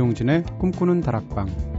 이동진의 꿈꾸는 다락방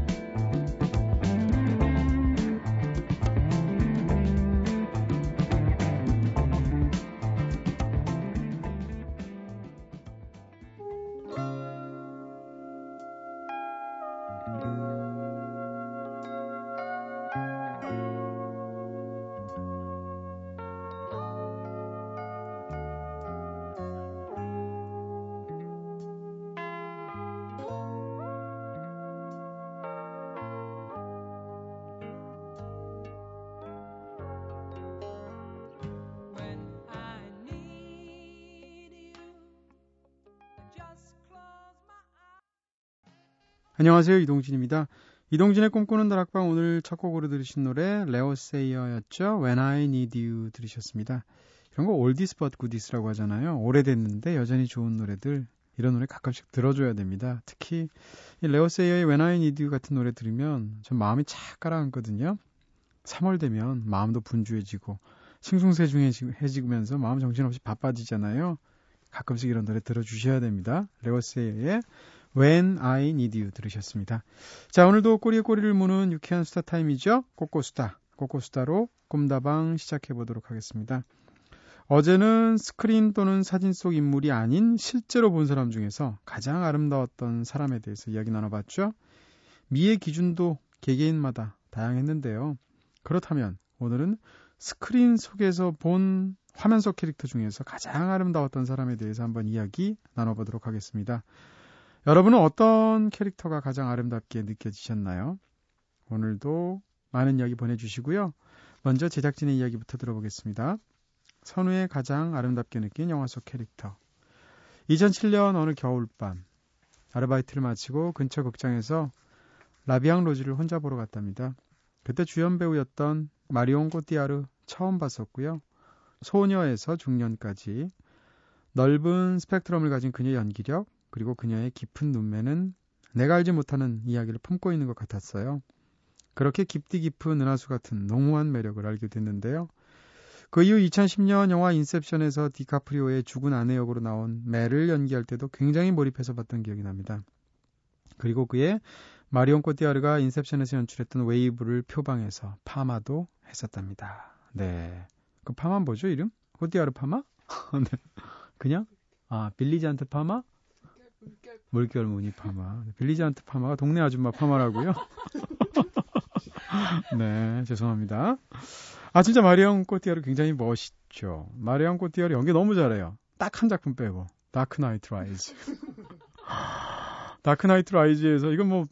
안녕하세요. 이동진입니다. 이동진의 꿈꾸는 다락방 오늘 첫 곡으로 들으신 노래 레오 세이어였죠. When I Need You 들으셨습니다. 이런 거 oldies but goodies라고 하잖아요. 오래됐는데 여전히 좋은 노래들 이런 노래 가끔씩 들어줘야 됩니다. 특히 이 레오 세이어의 When I Need You 같은 노래 들으면 전 마음이 착 가라앉거든요. 3월 되면 마음도 분주해지고 싱숭생숭해지면서 마음 정신없이 바빠지잖아요. 가끔씩 이런 노래 들어주셔야 됩니다. 레오 세이어의 When I Need You 들으셨습니다. 자, 오늘도 꼬리에 꼬리를 무는 유쾌한 수다 타임이죠. 꼬꼬수다. 꼬꼬수다로 꿈다방 시작해 보도록 하겠습니다. 어제는 스크린 또는 사진 속 인물이 아닌 실제로 본 사람 중에서 가장 아름다웠던 사람에 대해서 이야기 나눠봤죠. 미의 기준도 개개인마다 다양했는데요. 그렇다면 오늘은 스크린 속에서 본 화면 속 캐릭터 중에서 가장 아름다웠던 사람에 대해서 한번 이야기 나눠보도록 하겠습니다. 여러분은 어떤 캐릭터가 가장 아름답게 느껴지셨나요? 오늘도 많은 이야기 보내주시고요. 먼저 제작진의 이야기부터 들어보겠습니다. 선우의 가장 아름답게 느낀 영화 속 캐릭터. 2007년 어느 겨울밤 아르바이트를 마치고 근처 극장에서 라비앙 로즈를 혼자 보러 갔답니다. 그때 주연 배우였던 마리옹 꼬띠아르 처음 봤었고요. 소녀에서 중년까지 넓은 스펙트럼을 가진 그녀의 연기력, 그리고 그녀의 깊은 눈매는 내가 알지 못하는 이야기를 품고 있는 것 같았어요. 그렇게 깊디 깊은 은하수 같은 농후한 매력을 알게 됐는데요. 그 이후 2010년 영화 인셉션에서 디카프리오의 죽은 아내 역으로 나온 매를 연기할 때도 굉장히 몰입해서 봤던 기억이 납니다. 그리고 그의 마리온 코티아르가 인셉션에서 연출했던 웨이브를 표방해서 파마도 했었답니다. 네. 그 파마 뭐죠, 이름? 코티아르 파마? 네. 그냥? 아, village aunt 파마? 물결 무늬 파마. village aunt 파마가 동네 아줌마 파마라고요? 네, 죄송합니다. 아, 진짜 마리앙 꼬티아르 굉장히 멋있죠. 마리앙 꼬티아르 연기 너무 잘해요. 딱 한 작품 빼고. 다크 나이트 라이즈. Dark Knight Rises에서 이건 뭐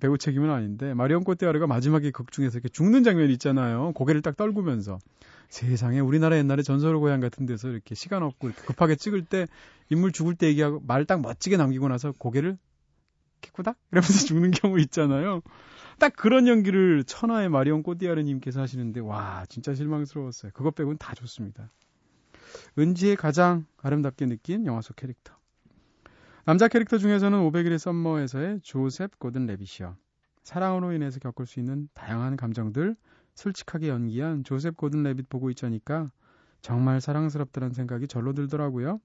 배우 책임은 아닌데 마리옹 꼬티아르가 마지막에 극 중에서 이렇게 죽는 장면 있잖아요. 고개를 딱 떨구면서 세상에 우리나라 옛날에 전설의 고향 같은 데서 이렇게 시간 없고 급하게 찍을 때 인물 죽을 때 얘기하고 말 딱 멋지게 남기고 나서 고개를 키꾸닥 이러면서 죽는 경우 있잖아요. 딱 그런 연기를 천하의 마리온 꼬디아르님께서 하시는데 와 진짜 실망스러웠어요. 그것 빼고는 다 좋습니다. 은지의 가장 아름답게 느낀 영화 속 캐릭터. 남자 캐릭터 중에서는 500일의 썸머에서의 조셉 고든 레비시어. 사랑으로 인해서 겪을 수 있는 다양한 감정들, 솔직하게 연기한 조셉 고든 레빗 보고 있자니까 정말 사랑스럽다는 생각이 절로 들더라고요.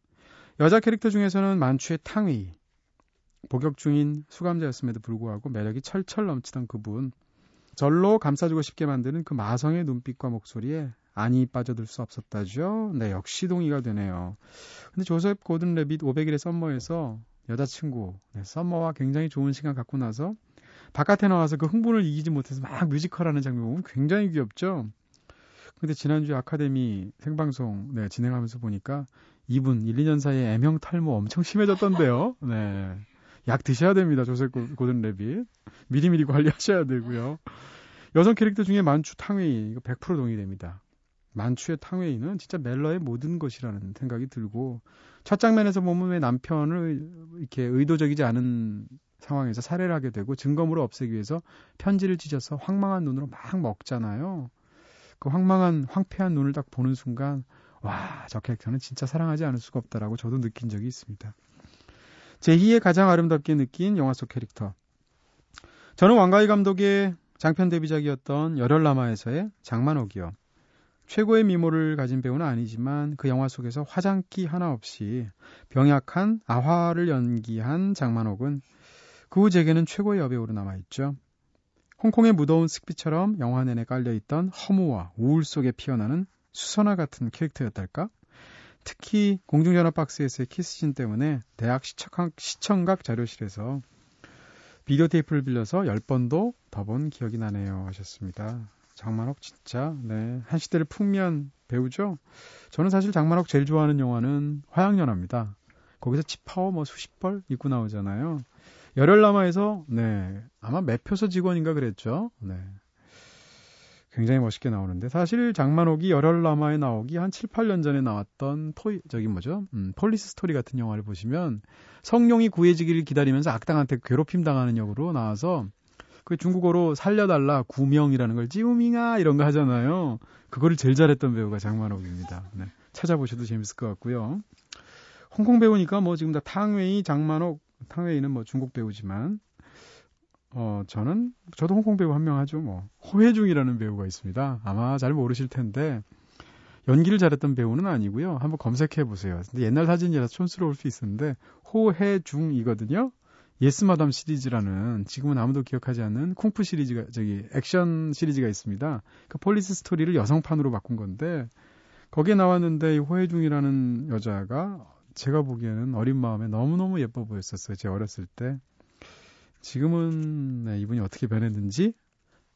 여자 캐릭터 중에서는 만추의 탕위. 복역 중인 수감자였음에도 불구하고 매력이 철철 넘치던 그분. 절로 감싸주고 싶게 만드는 그 마성의 눈빛과 목소리에 안이 빠져들 수 없었다죠. 네, 역시 동의가 되네요. 근데 조셉 고든 레빗 500일의 썸머에서 여자친구, 네, 썸머와 굉장히 좋은 시간 갖고 나서 바깥에 나와서 그 흥분을 이기지 못해서 막 뮤지컬 하는 장면 보면 굉장히 귀엽죠. 근데 지난주 아카데미 생방송 네, 진행하면서 보니까 이분 1, 2년 사이에 애명 탈모 엄청 심해졌던데요. 네. 약 드셔야 됩니다. 조셉 고든 레빗. 미리미리 관리하셔야 되고요. 여성 캐릭터 중에 만추 탕웨이 이거 100% 동의됩니다. 만추의 탕웨이는 진짜 멜러의 모든 것이라는 생각이 들고 첫 장면에서 보면 왜 남편을 이렇게 의도적이지 않은 상황에서 살해를 하게 되고 증거물을 없애기 위해서 편지를 찢어서 황망한 눈으로 막 먹잖아요. 그 황망한 황폐한 눈을 딱 보는 순간 와, 저 캐릭터는 진짜 사랑하지 않을 수가 없다라고 저도 느낀 적이 있습니다. 제2의 가장 아름답게 느낀 영화 속 캐릭터. 저는 왕가희 감독의 장편 데뷔작이었던 열혈남아에서의 장만옥이요. 최고의 미모를 가진 배우는 아니지만 그 영화 속에서 화장기 하나 없이 병약한 아화를 연기한 장만옥은 그 후 제게는 최고의 여배우로 남아있죠. 홍콩의 무더운 습기처럼 영화 내내 깔려있던 허무와 우울 속에 피어나는 수선화 같은 캐릭터였달까? 특히 공중전화 박스에서의 키스신 때문에 대학 시청각, 시청각 자료실에서 비디오 테이프를 빌려서 10번도 더 본 기억이 나네요 하셨습니다. 장만옥 진짜 네, 한 시대를 풍미한 배우죠. 저는 사실 장만옥 제일 좋아하는 영화는 화양연화입니다. 거기서 치파오 뭐 수십 벌 입고 나오잖아요. 열혈남아에서 네 아마 매표소 직원인가 그랬죠. 네 굉장히 멋있게 나오는데 사실 장만옥이 열혈남아에 나오기 한 7, 8년 전에 나왔던 토이 저기 뭐죠? 음, Police Story 같은 영화를 보시면 성룡이 구해지기를 기다리면서 악당한테 괴롭힘 당하는 역으로 나와서 그 중국어로 살려달라 구명이라는 걸 救命啊 이런 거 하잖아요. 그거를 제일 잘했던 배우가 장만옥입니다. 네. 찾아보셔도 재밌을 것 같고요. 홍콩 배우니까 뭐 지금 다 탕웨이, 장만옥, 탕웨이는 뭐 중국 배우지만 어, 저는, 저도 홍콩 배우 한 명 하죠, 뭐. 호혜중이라는 배우가 있습니다. 아마 잘 모르실 텐데, 연기를 잘했던 배우는 아니고요. 한번 검색해 보세요. 근데 옛날 사진이라 촌스러울 수 있었는데, 호혜중이거든요. 예스마담 시리즈라는, 지금은 아무도 기억하지 않는 쿵푸 시리즈가, 저기, 액션 시리즈가 있습니다. 그 Police Story를 여성판으로 바꾼 건데, 거기에 나왔는데, 이 호혜중이라는 여자가 제가 보기에는 어린 마음에 너무너무 예뻐 보였었어요. 제 어렸을 때. 지금은 네, 이분이 어떻게 변했는지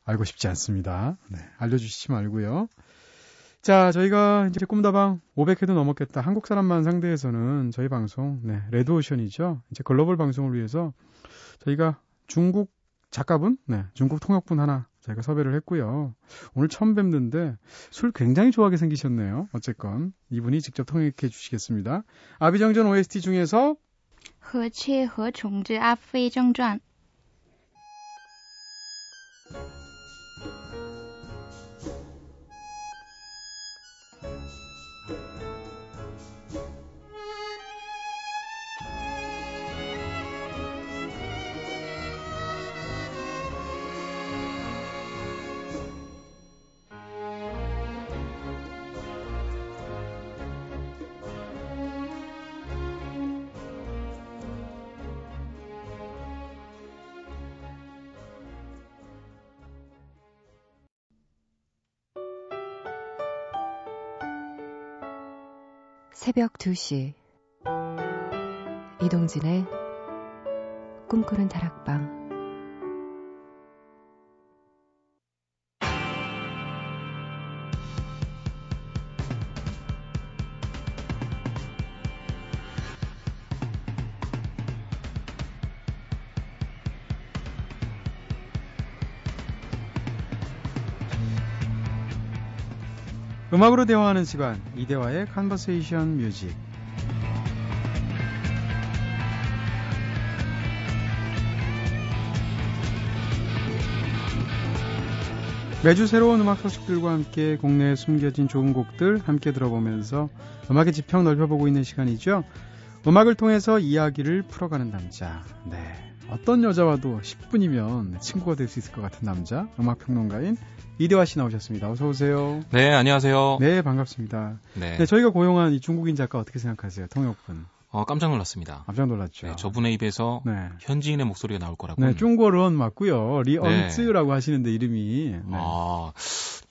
알고 싶지 않습니다. 네, 알려주시지 말고요. 자, 저희가 이제 꿈다방 500회도 넘었겠다. 한국 사람만 상대해서는 저희 방송, 네, 레드오션이죠. 이제 글로벌 방송을 위해서 저희가 중국 작가분, 네, 중국 통역분 하나 저희가 섭외를 했고요. 오늘 처음 뵙는데 술 굉장히 좋아하게 생기셨네요. 어쨌건 이분이 직접 통역해 주시겠습니다. 아비정전 OST 중에서 和切合重之阿飞正传 새벽 2시. 이동진의 꿈꾸는 다락방 음악으로 대화하는 시간 이대화의 Conversation Music 매주 새로운 음악 소식들과 함께 국내에 숨겨진 좋은 곡들 함께 들어보면서 음악의 지평 넓혀보고 있는 시간이죠. 음악을 통해서 이야기를 풀어가는 남자. 네. 어떤 여자와도 10분이면 친구가 될 수 있을 것 같은 남자, 음악평론가인 이대화 씨 나오셨습니다. 어서 오세요. 네, 안녕하세요. 네, 반갑습니다. 네. 네 저희가 고용한 이 중국인 작가 어떻게 생각하세요? 통역분. 어, 깜짝 놀랐습니다. 깜짝 놀랐죠. 네, 저분의 입에서 네. 현지인의 목소리가 나올 거라고. 네, 중국어론 맞고요. 리언츠라고 네. 하시는데 이름이. 네. 아,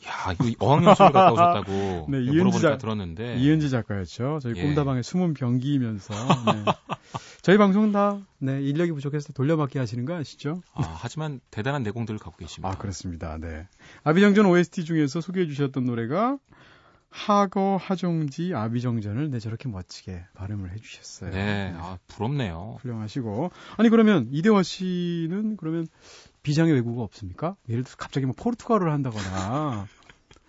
야, 이거 어학연수를 갔다 오셨다고 네, 이은지 작 들었는데. 이은지 작가였죠. 저희 예. 꿈다방의 숨은 병기이면서. 네. 저희 방송 다 네, 인력이 부족해서 돌려막기 하시는 거 아시죠? 아, 하지만 대단한 내공들을 갖고 계십니다. 아, 그렇습니다. 네. 아비정전 OST 중에서 소개해 주셨던 노래가 하거 하정지 아비정전을 네 저렇게 멋지게 발음을 해주셨어요. 네, 아 부럽네요. 훌륭하시고 아니 그러면 이대화 씨는 그러면 비장의 외국어 없습니까? 예를 들어 갑자기 뭐 포르투갈어를 한다거나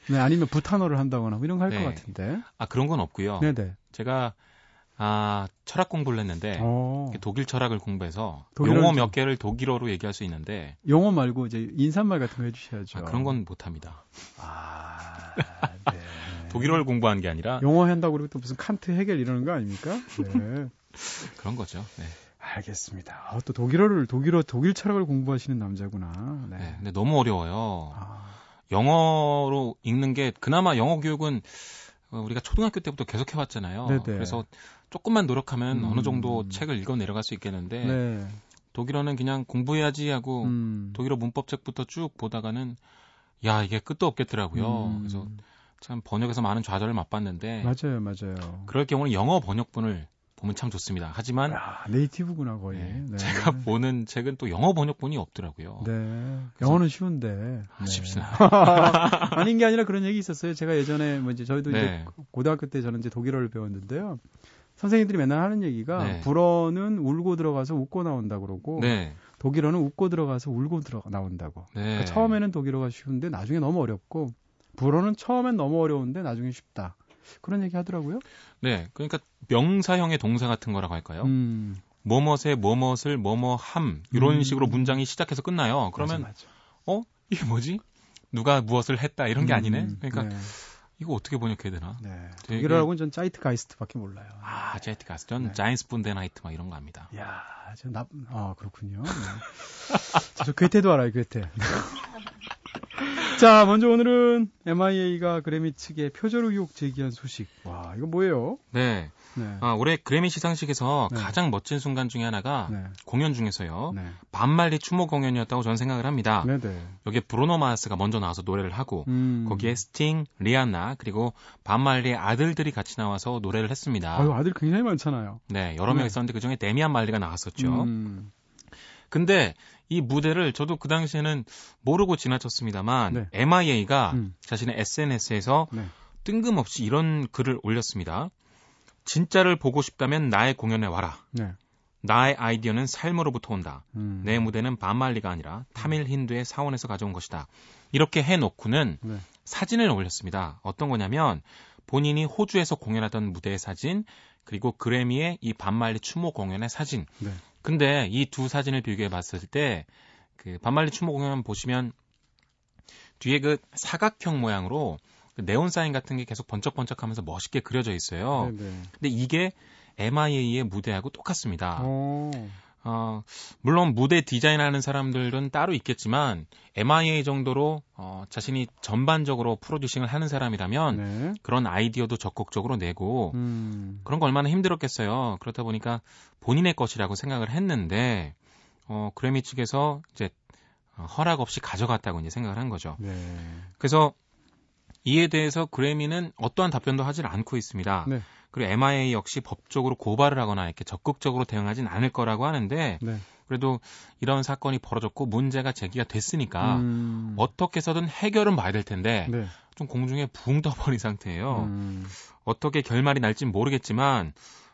네, 아니면 부탄어를 한다거나 뭐 이런 거 할것 네. 같은데. 아, 그런 건 없고요. 네네. 제가 아, 철학 공부를 했는데 오. 어. 독일 철학을 공부해서 용어 몇 개를 독일어로 얘기할 수 있는데 용어 말고 이제 인사말 같은 거 해주셔야죠. 아, 그런 건 못합니다. 아, 네. 독일어를 공부한 게 아니라 용어 한다고 그러고 또 무슨 칸트 해겔 이러는 거 아닙니까? 네. 그런 거죠. 네. 알겠습니다. 아, 또 독일어를 독일어 독일 철학을 공부하시는 남자구나. 네. 네 근데 너무 어려워요. 아. 영어로 읽는 게 그나마 영어 교육은 어, 우리가 초등학교 때부터 계속 해왔잖아요. 네네. 그래서 조금만 노력하면 음. 어느 정도 책을 읽어 내려갈 수 있겠는데 네. 독일어는 그냥 공부해야지 하고 음. 독일어 문법책부터 쭉 보다가는 야 이게 끝도 없겠더라고요. 음. 그래서 참 번역에서 많은 좌절을 맛봤는데 맞아요, 맞아요. 그럴 경우는 영어 번역본을 보면 참 좋습니다. 하지만 야, 네이티브구나 거의. 네, 네. 제가 보는 책은 또 영어 번역본이 없더라고요. 네. 영어는 쉬운데. 아, 네. 쉽진 않아요. 아닌 게 아니라 그런 얘기 있었어요. 제가 예전에 뭐 이제 저희도 네. 이제 고등학교 때 저는 이제 독일어를 배웠는데요. 선생님들이 맨날 하는 얘기가 네. 불어는 울고 들어가서 웃고 나온다 그러고 네. 독일어는 웃고 들어가서 울고 들어 나온다고. 네. 그러니까 처음에는 독일어가 쉬운데 나중에 너무 어렵고 불어는 처음엔 너무 어려운데 나중에 쉽다. 그런 얘기 하더라고요. 네, 그러니까 명사형의 동사 같은 거라고 할까요? 음. 뭐뭇의 뭐뭇을 뭐뭐함 이런 음. 식으로 문장이 시작해서 끝나요. 그러면 맞아, 맞아. 어 이게 뭐지? 누가 무엇을 했다 이런 게 음. 아니네. 그러니까 네. 이거 어떻게 번역해야 되나? 네. 되게... 독일어라고는 전 Zeitgeist밖에 몰라요. 아, Zeitgeist. 전 네. 자인스분데나이트 막 이런 거 합니다. 야, 저 나, 아 그렇군요. 네. 저 괴테도 알아요, 괴테. 자, 먼저 오늘은 MIA가 그래미 측에 표절 의혹 제기한 소식. 와, 이거 뭐예요? 네. 네. 아, 올해 그래미 시상식에서 네. 가장 멋진 순간 중에 하나가 네. 공연 중에서요. 네. 밥 말리 추모 공연이었다고 저는 생각을 합니다. 네네. 네. 여기에 브루노 마스가 먼저 나와서 노래를 하고 음. 거기에 스팅, 리한나 그리고 반말리의 아들들이 같이 나와서 노래를 했습니다. 아유, 아들 굉장히 많잖아요. 네, 여러 명 네. 있었는데 그중에 데미안 말리가 나왔었죠. 음. 근데 이 무대를 저도 그 당시에는 모르고 지나쳤습니다만 네. MIA가 음. 자신의 SNS에서 네. 뜬금없이 이런 글을 올렸습니다. 진짜를 보고 싶다면 나의 공연에 와라. 네. 나의 아이디어는 삶으로부터 온다. 음. 내 무대는 반말리가 아니라 타밀 힌두의 사원에서 가져온 것이다. 이렇게 해놓고는 네. 사진을 올렸습니다. 어떤 거냐면 본인이 호주에서 공연하던 무대의 사진, 그리고 그래미의 이 반말리 추모 공연의 사진. 네. 근데 이 두 사진을 비교해 봤을 때 그 반말리 추모 공연 보시면 뒤에 그 사각형 모양으로 그 네온 사인 같은 게 계속 번쩍번쩍하면서 멋있게 그려져 있어요. 네네. 네. 근데 이게 MIA의 무대하고 똑같습니다. 오. 어, 물론 무대 디자인하는 사람들은 따로 있겠지만 MIA 정도로 어, 자신이 전반적으로 프로듀싱을 하는 사람이라면 네. 그런 아이디어도 적극적으로 내고 음. 그런 거 얼마나 힘들었겠어요. 그렇다 보니까 본인의 것이라고 생각을 했는데 어, 그래미 측에서 이제 어, 허락 없이 가져갔다고 이제 생각을 한 거죠. 네. 그래서 이에 대해서 그래미는 어떠한 답변도 하질 않고 있습니다. 네. 그리고 MIA 역시 법적으로 고발을 하거나 이렇게 적극적으로 대응하진 않을 거라고 하는데 네. 그래도 이런 사건이 벌어졌고 문제가 제기가 됐으니까 음. 어떻게 해서든 해결은 봐야 될 텐데 네. 좀 공중에 붕 떠버린 상태예요. 음. 어떻게 결말이 날진 모르겠지만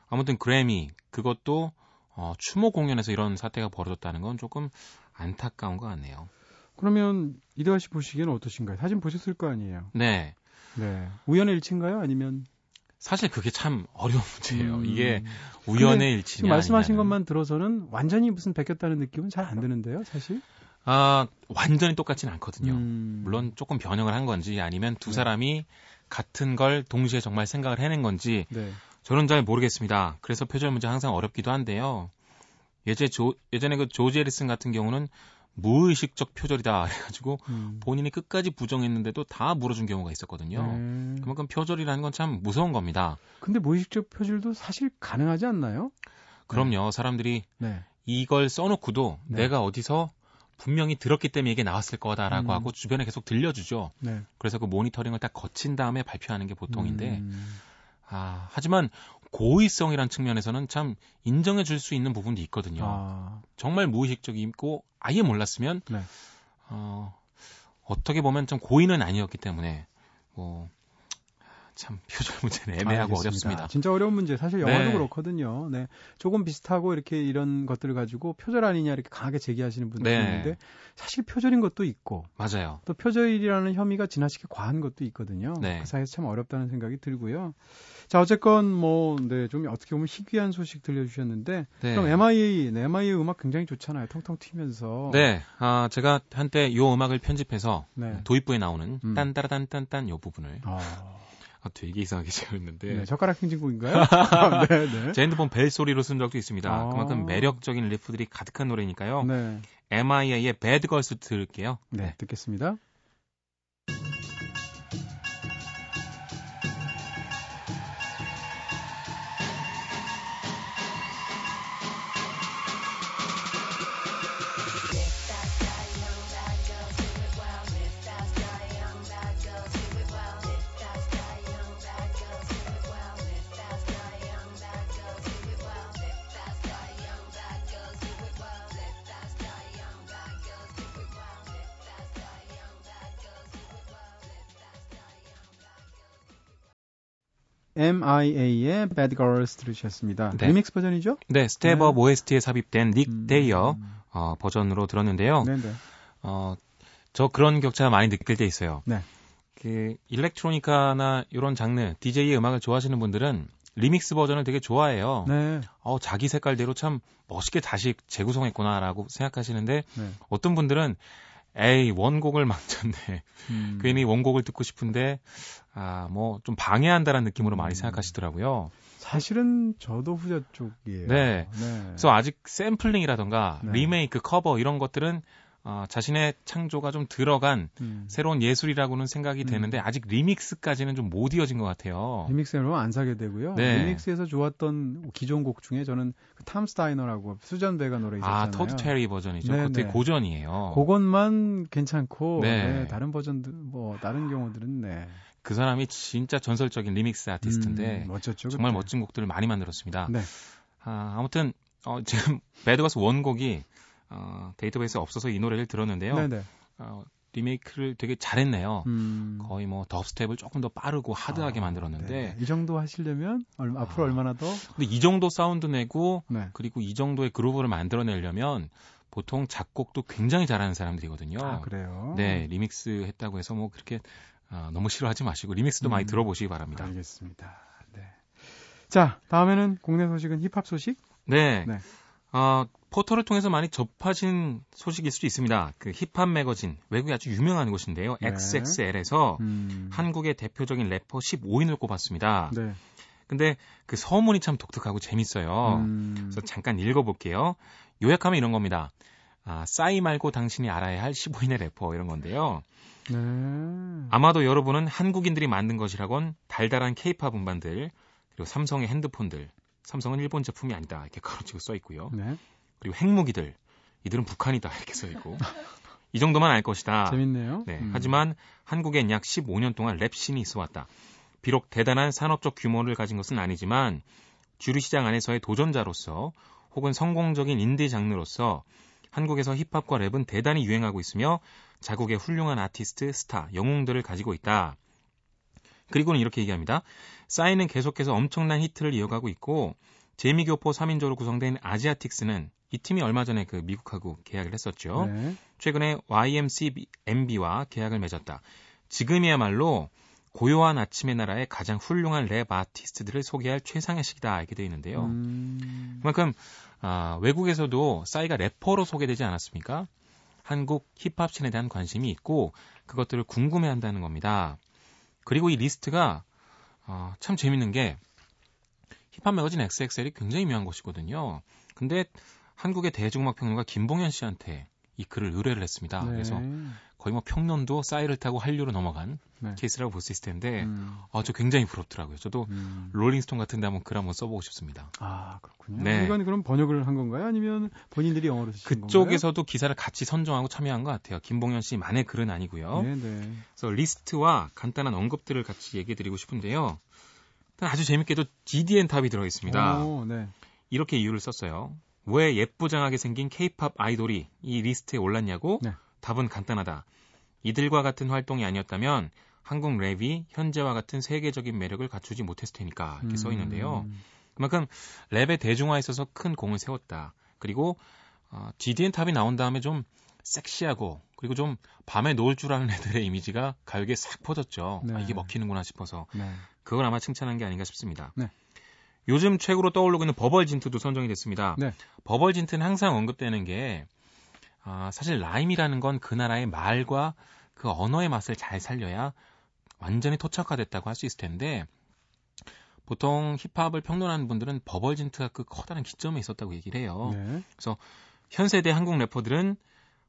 아무튼 그래미 그것도 어, 추모 공연에서 이런 사태가 벌어졌다는 건 조금 안타까운 것 같네요. 그러면 이대화 씨 보시기에는 어떠신가요? 사진 보셨을 거 아니에요? 네. 네. 우연의 일치인가요? 아니면 사실 그게 참 어려운 문제예요. 음. 이게 우연의 일치냐 말씀하신 아니냐는. 것만 들어서는 완전히 무슨 베꼈다는 느낌은 잘 안 드는데요, 사실. 아, 완전히 똑같진 않거든요. 음. 물론 조금 변형을 한 건지 아니면 두 네. 사람이 같은 걸 동시에 정말 생각을 해낸 건지 네. 저는 잘 모르겠습니다. 그래서 표절 문제 항상 어렵기도 한데요. 예전에 조, 예전에 그 조지 에리슨 같은 경우는 무의식적 표절이다 해가지고 음. 본인이 끝까지 부정했는데도 다 물어준 경우가 있었거든요. 음. 그만큼 표절이라는 건 참 무서운 겁니다. 근데 무의식적 표절도 사실 가능하지 않나요? 그럼요. 네. 사람들이 네. 이걸 써놓고도 네. 내가 어디서 분명히 들었기 때문에 이게 나왔을 거다라고 음. 하고 주변에 계속 들려주죠. 네. 그래서 그 모니터링을 딱 거친 다음에 발표하는 게 보통인데, 음. 아, 하지만 고의성이란 측면에서는 참 인정해 줄 수 있는 부분도 있거든요. 아. 정말 무의식적이고 아예 몰랐으면 네. 어, 어떻게 보면 좀 고의는 아니었기 때문에 뭐 참 표절 문제는 애매하고 알겠습니다. 어렵습니다. 진짜 어려운 문제. 사실 영화도 네. 그렇거든요. 네. 조금 비슷하고 이렇게 이런 것들을 가지고 표절 아니냐 이렇게 강하게 제기하시는 분들이 네. 있는데 사실 표절인 것도 있고 맞아요. 또 표절이라는 혐의가 지나치게 과한 것도 있거든요. 네. 그 사이에서 참 어렵다는 생각이 들고요. 자, 어쨌건 뭐, 네, 좀 어떻게 보면 희귀한 소식 들려주셨는데, 네. 그럼 MIA, 네, MIA 음악 굉장히 좋잖아요. 통통 튀면서. 네, 아, 제가 한때 요 음악을 편집해서 네. 도입부에 나오는 음. 딴따라딴딴딴 요 부분을. 아. 아, 되게 이상하게 지었는데. 네, 젓가락 행진곡인가요? 네, 네. 제 핸드폰 벨 소리로 쓴 적도 있습니다. 아. 그만큼 매력적인 리프들이 가득한 노래니까요. 네. MIA의 배드 걸스 들을게요. 네, 네. 듣겠습니다. MIA의 Bad Girls 들으셨습니다. 네. 리믹스 버전이죠? 네, Step Up 네. OST에 삽입된 닉 음. 데이어 어, 버전으로 들었는데요. 네네. 네. 어, 저 그런 격차 많이 느낄 때 있어요. 네. 그 일렉트로니카나 이런 장르, DJ의 음악을 좋아하시는 분들은 리믹스 버전을 되게 좋아해요. 네. 어, 자기 색깔대로 참 멋있게 다시 재구성했구나라고 생각하시는데 네. 어떤 분들은 에이 원곡을 망쳤네. 음. 괜히 원곡을 듣고 싶은데 아 뭐 좀 방해한다라는 느낌으로 음. 많이 생각하시더라고요. 사실은 저도 후자 쪽이에요. 네. 네. 그래서 아직 샘플링이라던가 네. 리메이크, 커버 이런 것들은 어, 자신의 창조가 좀 들어간 음. 새로운 예술이라고는 생각이 음. 되는데 아직 리믹스까지는 좀 못 이어진 것 같아요. 리믹스로 안 사게 되고요. 네. 리믹스에서 좋았던 기존 곡 중에 저는 그 Tom's Diner라고 수전 베가 노래 있었잖아요. 아, 토드 테리 버전이죠. 네, 그것도 네. 고전이에요. 그것만 괜찮고 네. 네. 다른 버전들 뭐 다른 경우들은 네. 그 사람이 진짜 전설적인 리믹스 아티스트인데 음, 멋졌죠, 정말 그때. 멋진 곡들을 많이 만들었습니다. 네. 아, 아무튼 어, 지금 Bad Girls 원곡이 어, 데이터베이스에 없어서 이 노래를 들었는데요. 네네. 어, 리메이크를 되게 잘했네요. 음. 거의 뭐 dubstep을 조금 더 빠르고 hard하게 아, 만들었는데 네. 이 정도 하시려면 얼마, 앞으로 아, 얼마나 더? 근데 이 정도 사운드 내고 네. 그리고 이 정도의 그루브를 만들어내려면 보통 작곡도 굉장히 잘하는 사람들이거든요. 아, 그래요? 네, 리믹스 했다고 해서 뭐 그렇게 어, 너무 싫어하지 마시고 리믹스도 음, 많이 들어보시기 바랍니다. 알겠습니다. 네. 자, 다음에는 국내 소식은 힙합 소식? 네. 네. 어, 포털을 통해서 많이 접하신 소식일 수도 있습니다. 그 힙합 매거진 외국에 아주 유명한 곳인데요. 네. XXL에서 음. 한국의 대표적인 래퍼 15인을 꼽았습니다. 네. 근데 그 서문이 참 독특하고 재밌어요. 음. 그래서 잠깐 읽어볼게요. 요약하면 이런 겁니다. 아, 싸이 말고 당신이 알아야 할 15인의 래퍼 이런 건데요. 네. 아마도 여러분은 한국인들이 만든 것이라곤 달달한 케이팝 음반들 그리고 삼성의 핸드폰들 삼성은 일본 제품이 아니다 이렇게 가로치고 써 있고요. 네. 그리고 핵무기들 이들은 북한이다 이렇게 써 있고 이 정도만 알 것이다. 재밌네요. 네. 음. 하지만 한국엔 약 15년 동안 랩신이 있어 왔다. 비록 대단한 산업적 규모를 가진 것은 아니지만 주류 시장 안에서의 도전자로서 혹은 성공적인 인디 장르로서 한국에서 힙합과 랩은 대단히 유행하고 있으며 자국의 훌륭한 아티스트, 스타, 영웅들을 가지고 있다. 그리고는 이렇게 얘기합니다. 싸이는 계속해서 엄청난 히트를 이어가고 있고 재미교포 3인조로 구성된 아지아틱스는 이 팀이 얼마 전에 그 미국하고 계약을 했었죠. 네. 최근에 YMCMB와 계약을 맺었다. 지금이야말로 고요한 아침의 나라의 가장 훌륭한 랩 아티스트들을 소개할 최상의 시기다 이렇게 되어 있는데요. 음... 그만큼 아, 외국에서도 싸이가 래퍼로 소개되지 않았습니까? 한국 힙합 씬에 대한 관심이 있고 그것들을 궁금해한다는 겁니다. 그리고 이 리스트가 어, 참 재밌는 게 힙합 매거진 XXL이 굉장히 유명한 곳이거든요. 근데 한국의 대중음악 평론가 김봉현 씨한테 이 글을 의뢰를 했습니다. 네. 그래서 거의 뭐 평론도 싸이를 타고 한류로 넘어간 네. 케이스라고 볼 수 있을 텐데, 음. 아, 저 굉장히 부럽더라고요. 저도 음. 롤링스톤 같은 데 한번 글 한번 써보고 싶습니다. 아, 그렇군요. 네. 이건 그럼 번역을 한 건가요? 아니면 본인들이 영어로 쓰신 그쪽에서도 건가요? 기사를 같이 선정하고 참여한 것 같아요. 김봉현 씨만의 글은 아니고요. 네, 네. 그래서 리스트와 간단한 언급들을 같이 얘기해 드리고 싶은데요. 아주 재밌게도 GD&TOP이 들어 있습니다. 오, 네. 이렇게 이유를 썼어요. 왜 예쁘장하게 생긴 케이팝 아이돌이 이 리스트에 올랐냐고? 네. 답은 간단하다. 이들과 같은 활동이 아니었다면 한국 랩이 현재와 같은 세계적인 매력을 갖추지 못했을 테니까 이렇게 음. 써 있는데요. 그만큼 랩의 대중화에 있어서 큰 공을 세웠다. 그리고 어, GD&TOP이 나온 다음에 좀 섹시하고 그리고 좀 밤에 놓을 줄 아는 애들의 이미지가 가요계에 싹 퍼졌죠. 네. 아, 이게 먹히는구나 싶어서 네. 그걸 아마 칭찬한 게 아닌가 싶습니다. 네. 요즘 최고로 떠오르고 있는 버벌진트도 선정이 됐습니다. 네. 버벌진트는 항상 언급되는 게 아, 사실 라임이라는 건 그 나라의 말과 그 언어의 맛을 잘 살려야 완전히 토착화됐다고 할 수 있을 텐데 보통 힙합을 평론하는 분들은 버벌진트가 그 커다란 기점에 있었다고 얘기를 해요. 네. 그래서 현 세대 한국 래퍼들은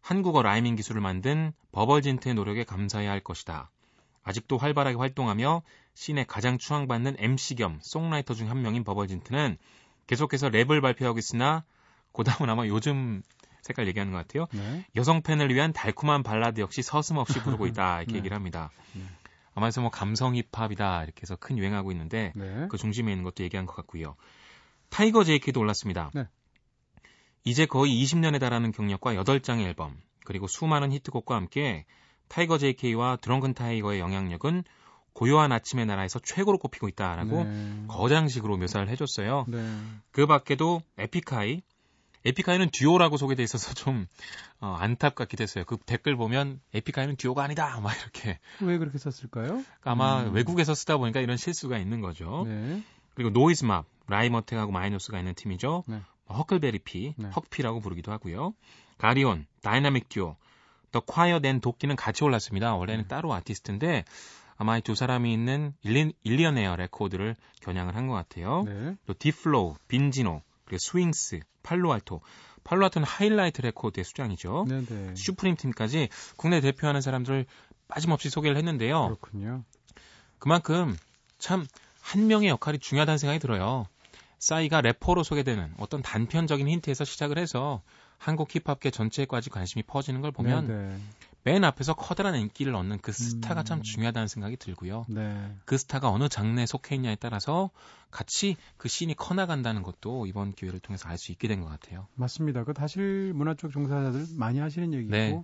한국어 rhyming 기술을 만든 버벌진트의 노력에 감사해야 할 것이다. 아직도 활발하게 활동하며 scene에 가장 추앙받는 MC 겸 송라이터 중 한 명인 버벌진트는 계속해서 랩을 발표하고 있으나 그다음은 아마 요즘 색깔 얘기하는 것 같아요. 네. 여성 팬을 위한 달콤한 발라드 역시 서슴없이 부르고 있다 이렇게 네. 얘기를 합니다. 네. 아마 해서 뭐 감성 힙합이다 이렇게 해서 큰 유행하고 있는데 네. 그 중심에 있는 것도 얘기한 것 같고요. 타이거 JK도 올랐습니다. 네. 이제 거의 20년에 달하는 경력과 8장의 앨범 그리고 수많은 히트곡과 함께 타이거 JK와 드렁큰 타이거의 영향력은 고요한 아침의 나라에서 최고로 꼽히고 있다라고 네. 거장식으로 묘사를 해줬어요. 네. 그 밖에도 에픽하이, 에픽하이는 듀오라고 소개돼 있어서 좀 어, 안타깝기도 했어요. 그 댓글 보면 에픽하이는 듀오가 아니다 막 이렇게 왜 그렇게 썼을까요? 아마 음. 외국에서 쓰다 보니까 이런 실수가 있는 거죠. 네. 그리고 노이즈맙, 라임어택하고 마이노스가 있는 팀이죠. 네. 허클베리피, 네. 헉피라고 부르기도 하고요. 가리온, 다이나믹 듀오, 더 콰이엇 and 도끼는 같이 올랐습니다. 원래는 네. 따로 아티스트인데 아마 이 두 사람이 있는 일리, 일리어네어 레코드를 겨냥을 한 것 같아요. 네. 또 딥플로우, 빈지노, 그리고 스윙스, 팔로알토. 팔로알토는 하이라이트 레코드의 수장이죠. 네네. 네. 슈프림 팀까지 국내 대표하는 사람들을 빠짐없이 소개를 했는데요. 그렇군요. 그만큼 참 한 명의 역할이 중요하다는 생각이 들어요. 싸이가 래퍼로 소개되는 어떤 단편적인 힌트에서 시작을 해서 한국 힙합계 전체에까지 관심이 퍼지는 걸 보면 네네. 네. 맨 앞에서 커다란 인기를 얻는 그 스타가 음. 참 중요하다는 생각이 들고요. 네. 그 스타가 어느 장르에 속해 있냐에 따라서 같이 그 씬이 커나간다는 것도 이번 기회를 통해서 알 수 있게 된 것 같아요. 맞습니다. 그 사실 문화 쪽 종사자들 많이 하시는 얘기고 네.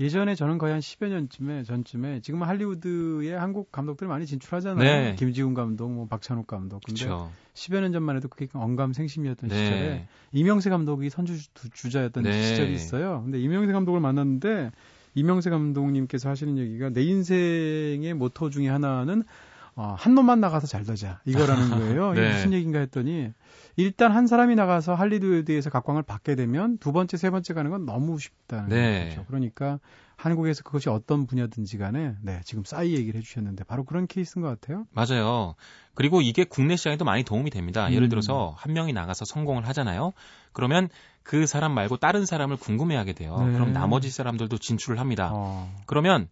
예전에 저는 거의 한 10여 년쯤에 전쯤에 지금 할리우드에 한국 감독들이 많이 진출하잖아요. 네. 김지훈 감독, 뭐 박찬욱 감독. 근데 그쵸. 10여 년 전만 해도 그게 언감생심이었던 네. 시절에 이명세 감독이 선주 주자였던 네. 시절이 있어요. 근데 이명세 감독을 만났는데 이명세 감독님께서 하시는 얘기가 내 인생의 모토 중에 하나는 어, 한 놈만 나가서 잘 되자 이거라는 거예요. 네. 이게 무슨 얘기인가 했더니 일단 한 사람이 나가서 할리우드에서 각광을 받게 되면 두 번째, 세 번째 가는 건 너무 쉽다는 네. 거죠. 그러니까 한국에서 그것이 어떤 분야든지 간에 네, 지금 싸이 얘기를 해주셨는데 바로 그런 케이스인 것 같아요. 맞아요. 그리고 이게 국내 시장에도 많이 도움이 됩니다. 음. 예를 들어서 한 명이 나가서 성공을 하잖아요. 그러면 그 사람 말고 다른 사람을 궁금해하게 돼요. 네. 그럼 나머지 사람들도 진출을 합니다. 어. 그러면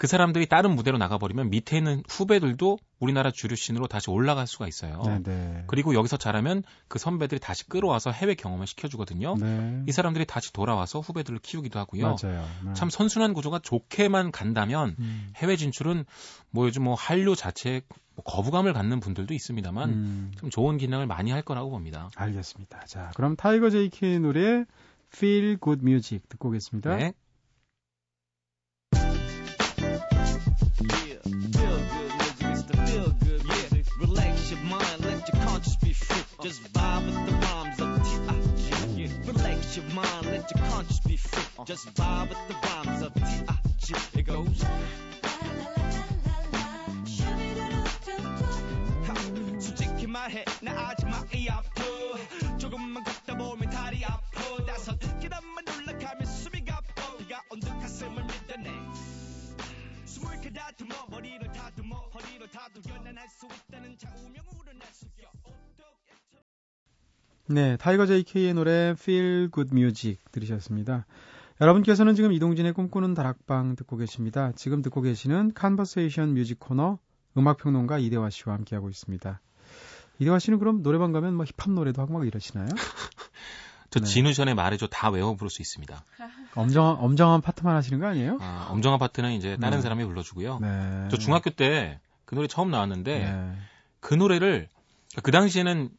그 사람들이 다른 무대로 나가버리면 밑에 있는 후배들도 우리나라 주류 씬으로 다시 올라갈 수가 있어요. 네네. 네. 그리고 여기서 잘하면 그 선배들이 다시 끌어와서 해외 경험을 시켜주거든요. 네. 이 사람들이 다시 돌아와서 후배들을 키우기도 하고요. 맞아요. 네. 참 선순환 구조가 좋게만 간다면 음. 해외 진출은 뭐 요즘 뭐 한류 자체에 뭐 거부감을 갖는 분들도 있습니다만 음. 좀 좋은 기능을 많이 할 거라고 봅니다. 알겠습니다. 자, 그럼 타이거 제이키의 노래 Feel Good Music 듣고 오겠습니다. 네. Just vibe with the rhymes of T.I.G. Relax your mind, let your conscience be free. Just vibe with the rhymes of T.I.G. It goes. 솔직히 말해 나 아직 마이 아프 조금만 걷다 보면 다리 아프 나선 계단만 올라가면 숨이 가빠 비가 온듯 가슴을 믿어내 숨을 가다듬어 머리를 다듬어 허리를 다듬겨 난할 수 있다는 좌우명으로 날 숙여 네, 타이거 JK의 노래 Feel Good Music 들으셨습니다. 여러분께서는 지금 이동진의 꿈꾸는 다락방 듣고 계십니다. 지금 듣고 계시는 컨버세이션 뮤직 코너 음악평론가 이대화 씨와 함께하고 있습니다. 이대화 씨는 그럼 노래방 가면 뭐 힙합 노래도 하고 막 이러시나요? 저 네. 진우 전에 말해줘 다 외워 부를 수 있습니다. 엄정 엄정한 파트만 하시는 거 아니에요? 아, 엄정한 파트는 이제 다른 네. 사람이 불러주고요. 네. 저 중학교 때 그 노래 처음 나왔는데 네. 그 노래를 그 당시에는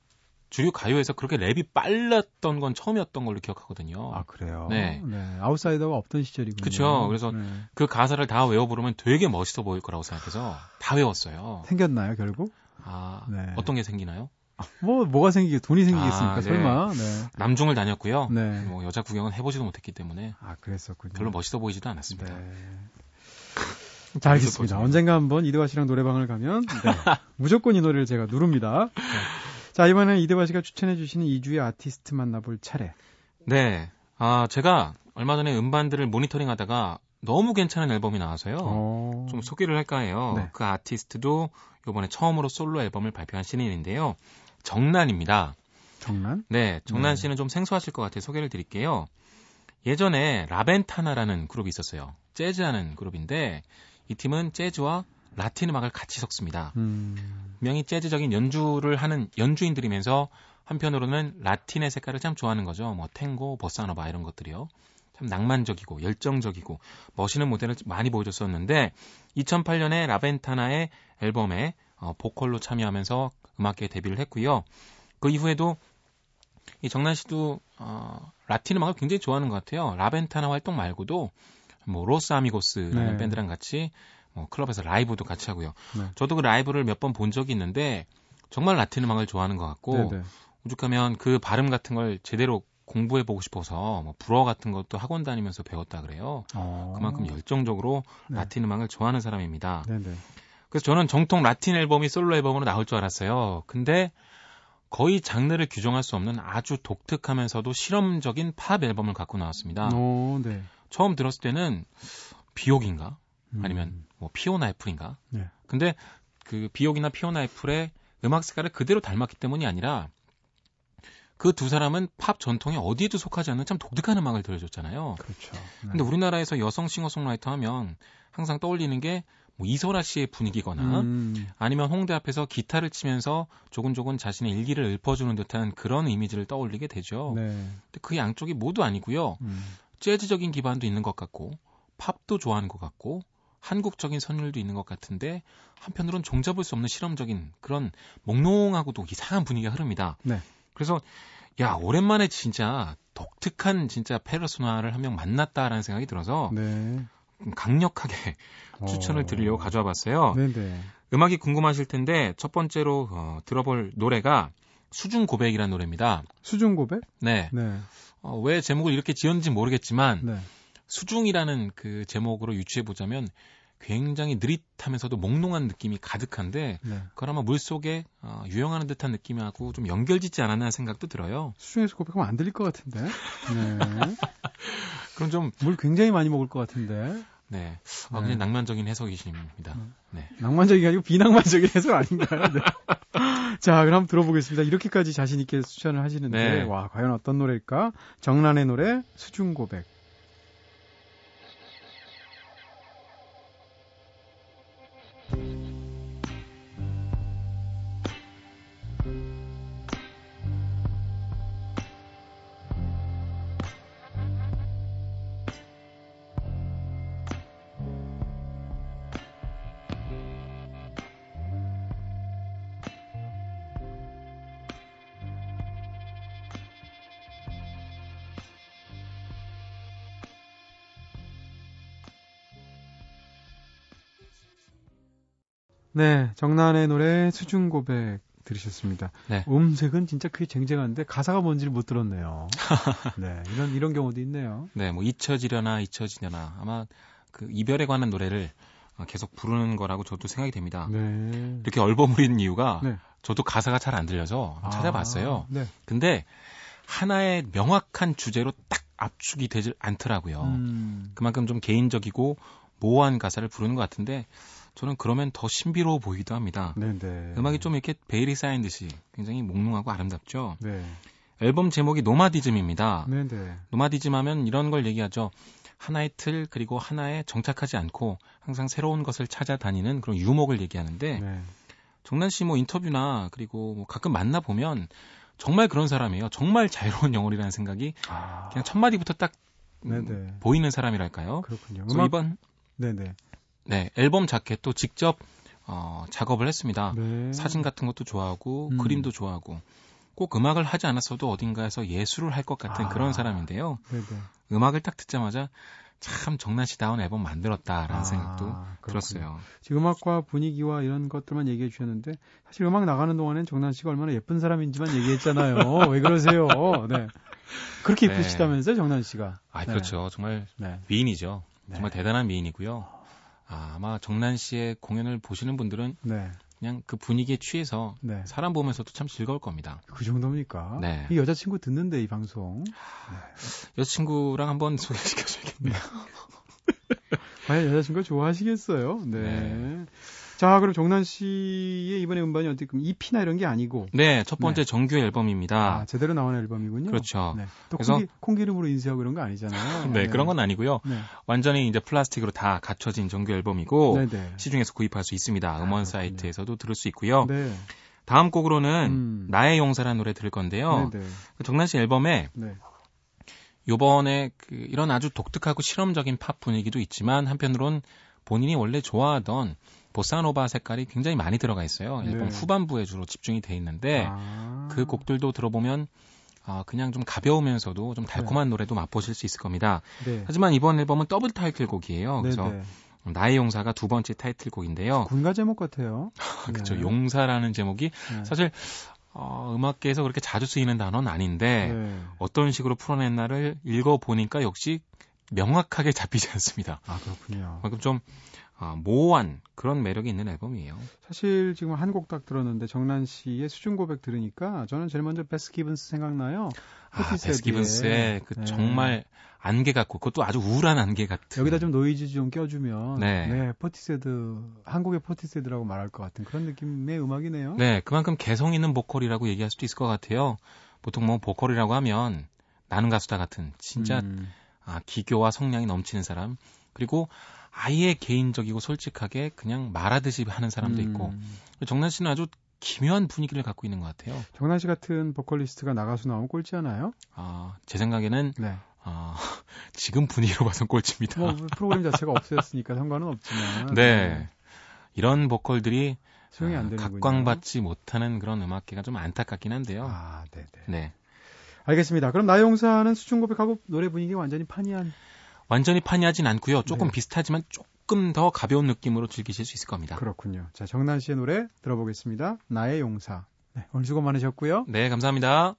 주류 가요에서 그렇게 랩이 빨랐던 건 처음이었던 걸로 기억하거든요. 아 그래요? 네. 네. 아웃사이더가 없던 시절이군요. 그렇죠. 그래서 네. 그 가사를 다 외워 부르면 되게 멋있어 보일 거라고 생각해서 다 외웠어요. 생겼나요 결국? 아 네. 어떤 게 생기나요? 아, 뭐 뭐가 생기게 돈이 생기겠습니까? 아, 네. 설마. 네. 남중을 다녔고요. 네. 뭐 여자 구경은 해보지도 못했기 때문에. 아 그랬었군요. 별로 멋있어 보이지도 않았습니다. 네. 자, 알겠습니다. 언젠가 한번 이대화 씨랑 노래방을 가면 네. 무조건 이 노래를 제가 누릅니다. 자, 이번엔 이대화 씨가 추천해 주시는 2주의 아티스트 만나볼 차례. 네. 아, 제가 얼마 전에 음반들을 모니터링 하다가 너무 괜찮은 앨범이 나와서요. 오. 어. 좀 소개를 할까 해요. 네. 그 아티스트도 이번에 처음으로 솔로 앨범을 발표한 신인인데요. 정난입니다. 정난? 네, 정난 네. 씨는 좀 생소하실 것 같아요. 소개를 드릴게요. 예전에 라벤타나라는 그룹이 있었어요. 재즈하는 그룹인데 이 팀은 재즈와 라틴 음악을 같이 섞습니다. 음. 명이 재즈적인 연주를 하는 연주인들이면서 한편으로는 라틴의 색깔을 참 좋아하는 거죠. 뭐 탱고, 보사노바 이런 것들이요. 참 낭만적이고 열정적이고 멋있는 무대를 많이 보여줬었는데 2008년에 라벤타나의 앨범에 어, 보컬로 참여하면서 음악계에 데뷔를 했고요. 그 이후에도 이 정란 씨도 어, 라틴 음악을 굉장히 좋아하는 것 같아요. 라벤타나 활동 말고도 뭐 로스 아미고스라는 네. 밴드랑 같이 뭐 클럽에서 라이브도 같이 하고요. 네. 저도 그 라이브를 몇 번 본 적이 있는데 정말 라틴 음악을 좋아하는 것 같고 네네. 네. 오죽하면 그 발음 같은 걸 제대로 공부해 보고 싶어서 뭐 불어 같은 것도 학원 다니면서 배웠다 그래요. 어. 그만큼 열정적으로 네. 라틴 음악을 좋아하는 사람입니다. 네네. 네. 그래서 저는 정통 라틴 앨범이 솔로 앨범으로 나올 줄 알았어요. 근데 거의 장르를 규정할 수 없는 아주 독특하면서도 실험적인 팝 앨범을 갖고 나왔습니다. 오, 네. 처음 들었을 때는 비옥인가? 음. 아니면 뭐 피오나 애플인가? 네. 근데 그 비옥이나 피오나 애플의 음악 색깔을 그대로 닮았기 때문이 아니라 그 두 사람은 팝 전통에 어디에도 속하지 않는 참 독특한 음악을 들려줬잖아요. 그렇죠. 네. 근데 우리나라에서 여성 싱어송라이터 하면 항상 떠올리는 게 뭐 이소라 씨의 분위기거나 음. 아니면 홍대 앞에서 기타를 치면서 조근조근 자신의 일기를 읊어주는 듯한 그런 이미지를 떠올리게 되죠. 네. 근데 그 양쪽이 모두 아니고요. 음. 재즈적인 기반도 있는 것 같고 팝도 좋아하는 것 같고 한국적인 선율도 있는 것 같은데 한편으론 종잡을 수 없는 실험적인 그런 몽롱하고도 이상한 분위기가 흐릅니다. 네. 그래서 야 오랜만에 진짜 독특한 진짜 페르소나를 한 명 만났다라는 생각이 들어서 네. 강력하게 추천을 드리려고 어. 가져와 봤어요. 네네. 음악이 궁금하실 텐데 첫 번째로 어, 들어볼 노래가 수중 고백이라는 노래입니다. 수중 고백? 네. 네. 어, 왜 제목을 이렇게 지었는지 모르겠지만 네. 수중이라는 그 제목으로 유추해 보자면 굉장히 느릿하면서도 몽롱한 느낌이 가득한데 네. 그걸 아마 물 속에 어, 유영하는 듯한 느낌하고 좀 연결짓지 않았나 생각도 들어요. 수중에서 고백하면 안 들릴 것 같은데. 네. 그럼 좀 물 굉장히 많이 먹을 것 같은데. 네. 아, 네. 그냥 낭만적인 해석이십니다. 음. 네. 낭만적이 아니고 비낭만적인 해석 아닌가요? 네. 자, 그럼 들어보겠습니다. 이렇게까지 자신 있게 추천을 하시는데, 네. 와, 과연 어떤 노래일까? 정란의 노래, 수중 고백. 네, 정난의 노래 수중 고백 들으셨습니다. 네. 음색은 진짜 크게 쟁쟁한데 가사가 뭔지를 못 들었네요. 네, 이런 이런 경우도 있네요. 네, 뭐 잊혀지려나 잊혀지려나 아마 그 이별에 관한 노래를 계속 부르는 거라고 저도 생각이 됩니다. 네. 이렇게 얼버무리는 이유가 네. 저도 가사가 잘 안 들려서 아, 찾아봤어요. 네. 근데 하나의 명확한 주제로 딱 압축이 되질 않더라고요. 음. 그만큼 좀 개인적이고 모호한 가사를 부르는 것 같은데 저는 그러면 더 신비로워 보이기도 합니다. 네네. 네. 음악이 좀 이렇게 베일이 쌓인 듯이 굉장히 몽롱하고 아름답죠. 네. 앨범 제목이 노마디즘입니다. 네네. 네. 노마디즘 하면 이런 걸 얘기하죠. 하나의 틀 그리고 하나에 정착하지 않고 항상 새로운 것을 찾아다니는 그런 유목을 얘기하는데 네. 정란 씨 뭐 인터뷰나 그리고 뭐 가끔 만나 보면 정말 그런 사람이에요. 정말 자유로운 영혼이라는 생각이 아... 그냥 첫 마디부터 딱 음, 보이는 사람이랄까요. 그렇군요. 음악... 이번 네네. 네, 앨범 자켓도 직접 어, 작업을 했습니다. 네. 사진 같은 것도 좋아하고 음. 그림도 좋아하고 꼭 음악을 하지 않았어도 어딘가에서 예술을 할 것 같은 아. 그런 사람인데요. 네네. 음악을 딱 듣자마자 참 정난시다운 앨범 만들었다라는 아, 생각도 그렇군요. 들었어요. 지금 음악과 분위기와 이런 것들만 얘기해 주셨는데 사실 음악 나가는 동안엔 정난 씨가 얼마나 예쁜 사람인지만 얘기했잖아요. 왜 그러세요? 네. 그렇게 네. 예쁘시다면서요, 정난 씨가? 아, 네. 그렇죠. 정말 네. 미인이죠. 정말 네. 대단한 미인이고요. 아, 마 정난 씨의 공연을 보시는 분들은 네. 그냥 그 분위기에 취해서 네. 사람 보면서도 참 즐거울 겁니다. 그 정도입니까? 네. 이 여자친구 듣는데 이 방송. 네. 여자친구랑 한번 소개시켜줘야겠네요. 과연 여자친구 좋아하시겠어요? 네. 네. 자, 그럼 정난 씨의 이번에 음반이 어떻게 EP나 이런 게 아니고 네, 첫 번째 네. 정규 앨범입니다. 아, 제대로 나온 앨범이군요. 그렇죠. 네. 또 그래서 콩기, 콩기름으로 인쇄하고 이런 거 아니잖아요. 네, 네, 그런 건 아니고요. 네. 완전히 이제 플라스틱으로 다 갖춰진 정규 앨범이고 네, 네. 시중에서 구입할 수 있습니다. 아, 음원 아, 사이트에서도 들을 수 있고요. 네. 다음 곡으로는 음. 나의 용사라는 노래 들을 건데요. 네, 네. 그 정난 씨 앨범에 네. 요번에 그 이런 아주 독특하고 실험적인 팝 분위기도 있지만 한편으론 본인이 원래 좋아하던 보사노바 색깔이 굉장히 많이 들어가 있어요. 앨범 네. 후반부에 주로 집중이 돼 있는데 아. 그 곡들도 들어보면 아, 그냥 좀 가벼우면서도 좀 달콤한 네. 노래도 맛보실 수 있을 겁니다. 네. 하지만 이번 앨범은 더블 타이틀 곡이에요. 네, 그래서 네. 나의 용사가 두 번째 타이틀곡인데요. 군가 제목 같아요. 그렇죠. 네. 용사라는 제목이 네. 사실 어, 음악계에서 그렇게 자주 쓰이는 단어는 아닌데 네. 어떤 식으로 풀어냈나를 읽어보니까 역시 명확하게 잡히지 않습니다. 아 그렇군요. 그럼 좀 아, 모호한 그런 매력이 있는 앨범이에요. 사실 지금 한 곡 딱 들었는데 정란 씨의 수중 고백 들으니까 저는 제일 먼저 베스 기븐스 생각나요. 아, 베스 기븐스의 그 네. 정말 안개 같고 그것도 아주 우울한 안개 같은. 여기다 좀 노이즈 좀 껴주면 네, 네 포티쉐드 한국의 포티쉐드라고 말할 것 같은 그런 느낌의 음악이네요. 네, 그만큼 개성 있는 보컬이라고 얘기할 수도 있을 것 같아요. 보통 뭐 보컬이라고 하면 나는 가수다 같은 진짜 음. 아, 기교와 성량이 넘치는 사람 그리고 아예 개인적이고 솔직하게 그냥 말하듯이 하는 사람도 있고 음. 정난 씨는 아주 기묘한 분위기를 갖고 있는 것 같아요. 정난 씨 같은 보컬리스트가 나가수 나오면 꼴찌 않아요? 아, 제 생각에는 네. 아, 지금 분위기로 봐선 꼴찌입니다. 뭐 프로그램 자체가 없어졌으니까 상관은 없지만. 네. 네. 이런 보컬들이 소용이 안 아, 되는 각광받지 못하는 그런 음악계가 좀 안타깝긴 한데요. 아, 네, 네. 네. 알겠습니다. 그럼 나용사는 수준 고백하고 노래 분위기 완전히 판이한 완전히 판이하진 않고요. 조금 네. 비슷하지만 조금 더 가벼운 느낌으로 즐기실 수 있을 겁니다. 그렇군요. 자, 정난 씨의 노래 들어보겠습니다. 나의 용사. 네, 오늘 수고 많으셨고요. 네, 감사합니다.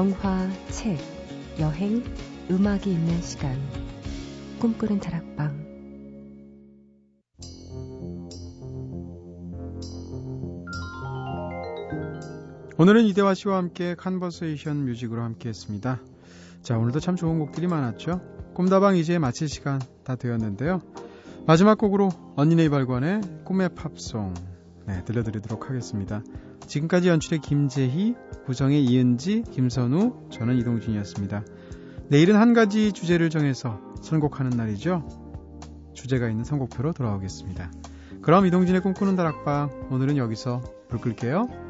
영화, 책, 여행, 음악이 있는 시간. 꿈꾸는 다락방. 오늘은 이대화 씨와 함께 컨버세이션 뮤직으로 함께 했습니다. 자, 오늘도 참 좋은 곡들이 많았죠. 꿈다방 이제 마칠 시간 다 되었는데요. 마지막 곡으로 언니네 발관의 꿈의 팝송 네, 들려드리도록 하겠습니다. 지금까지 연출의 김재희, 구성의 이은지, 김선우, 저는 이동진이었습니다. 내일은 한 가지 주제를 정해서 선곡하는 날이죠. 주제가 있는 선곡표로 돌아오겠습니다. 그럼 이동진의 꿈꾸는 다락방 오늘은 여기서 불 끌게요.